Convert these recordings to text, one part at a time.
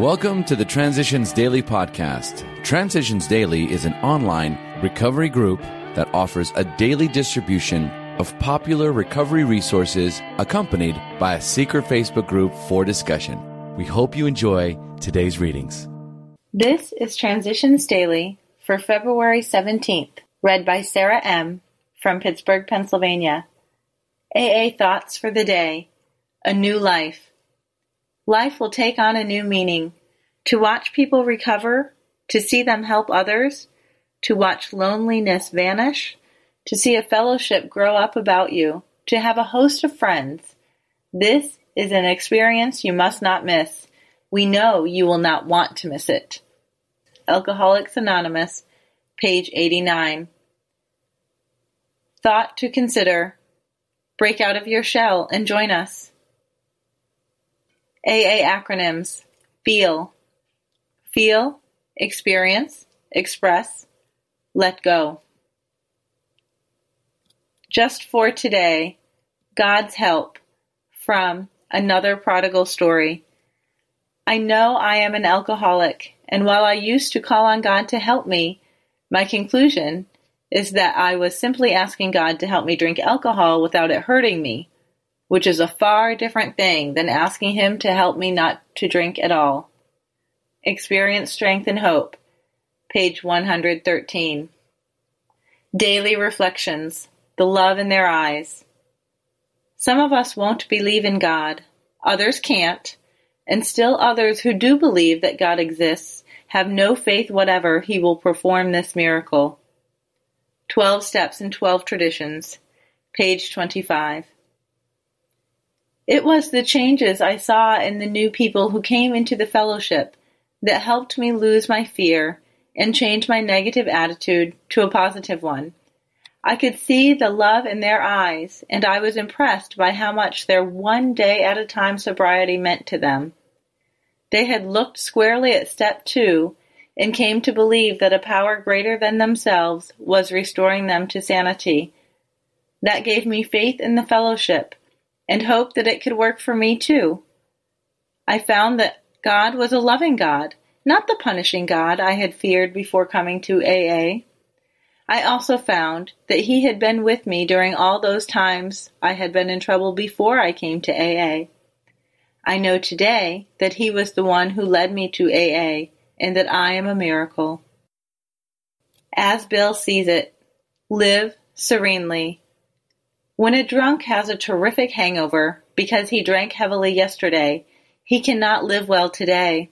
Welcome to the Transitions Daily podcast. Transitions Daily is an online recovery group that offers a daily distribution of popular recovery resources accompanied by a secret Facebook group for discussion. We hope you enjoy today's readings. This is Transitions Daily for February 17th, read by Sarah M. from Pittsburgh, Pennsylvania. AA Thoughts for the Day A New Life. Life will take on a new meaning. To watch people recover, to see them help others, to watch loneliness vanish, to see a fellowship grow up about you, to have a host of friends. This is an experience you must not miss. We know you will not want to miss it. Alcoholics Anonymous, page 89. Thought to consider. Break out of your shell and join us. AA acronyms FEEL Feel, Experience, Express, Let Go. Just for today, God's help from Another Prodigal Story. I know I am an alcoholic, and while I used to call on God to help me, my conclusion is that I was simply asking God to help me drink alcohol without it hurting me which is a far different thing than asking Him to help me not to drink at all. Experience Strength and Hope, page 113. Daily Reflections The Love in Their Eyes. Some of us won't believe in God, others can't, and still others who do believe that God exists have no faith whatever He will perform this miracle. Twelve Steps and Twelve Traditions, page 25. It was the changes I saw in the new people who came into the fellowship that helped me lose my fear and change my negative attitude to a positive one. I could see the love in their eyes, and I was impressed by how much their one day at a time sobriety meant to them. They had looked squarely at step two and came to believe that a power greater than themselves was restoring them to sanity. That gave me faith in the fellowship and hoped that it could work for me too. I found that God was a loving God, not the punishing God I had feared before coming to AA. I also found that He had been with me during all those times I had been in trouble before I came to AA. I know today that He was the one who led me to AA and that I am a miracle. As Bill sees it, live serenely when a drunk has a terrific hangover because he drank heavily yesterday, he cannot live well today.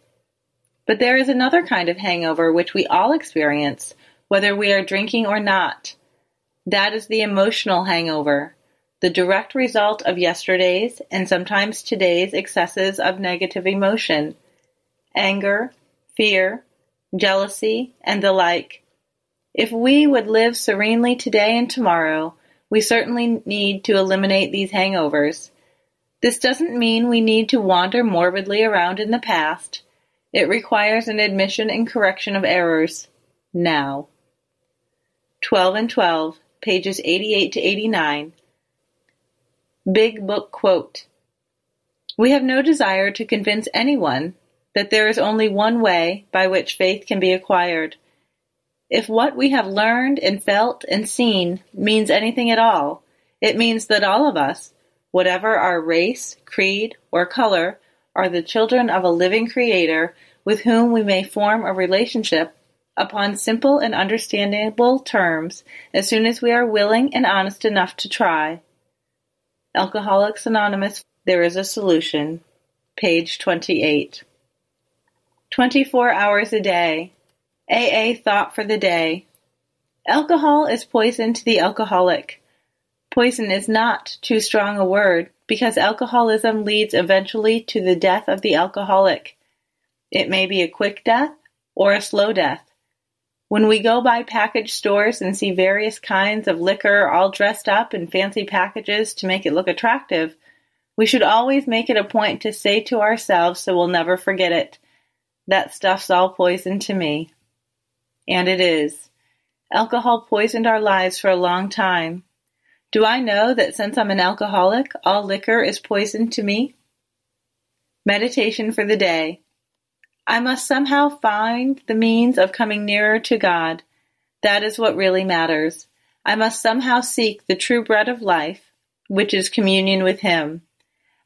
But there is another kind of hangover which we all experience, whether we are drinking or not. That is the emotional hangover, the direct result of yesterday's and sometimes today's excesses of negative emotion, anger, fear, jealousy, and the like. If we would live serenely today and tomorrow, we certainly need to eliminate these hangovers. This doesn't mean we need to wander morbidly around in the past. It requires an admission and correction of errors. Now. 12 and 12, pages 88 to 89. Big Book Quote We have no desire to convince anyone that there is only one way by which faith can be acquired. If what we have learned and felt and seen means anything at all, it means that all of us, whatever our race, creed, or color, are the children of a living Creator with whom we may form a relationship upon simple and understandable terms as soon as we are willing and honest enough to try. Alcoholics Anonymous, There is a Solution, page 28. 24 hours a day, AA thought for the day. Alcohol is poison to the alcoholic. Poison is not too strong a word because alcoholism leads eventually to the death of the alcoholic. It may be a quick death or a slow death. When we go by package stores and see various kinds of liquor all dressed up in fancy packages to make it look attractive, we should always make it a point to say to ourselves so we'll never forget it, that stuff's all poison to me. And it is. Alcohol poisoned our lives for a long time. Do I know that since I'm an alcoholic, all liquor is poison to me? Meditation for the day. I must somehow find the means of coming nearer to God. That is what really matters. I must somehow seek the true bread of life, which is communion with Him.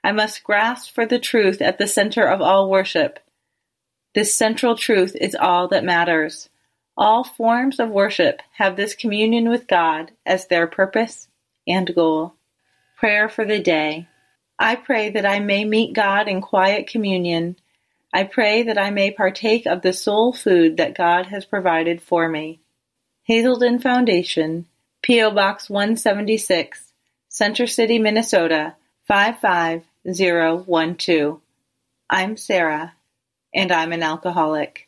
I must grasp for the truth at the center of all worship. This central truth is all that matters. All forms of worship have this communion with God as their purpose and goal. Prayer for the day. I pray that I may meet God in quiet communion. I pray that I may partake of the soul food that God has provided for me. Hazelden Foundation, P.O. Box 176, Center City, Minnesota 55012. I'm Sarah, and I'm an alcoholic.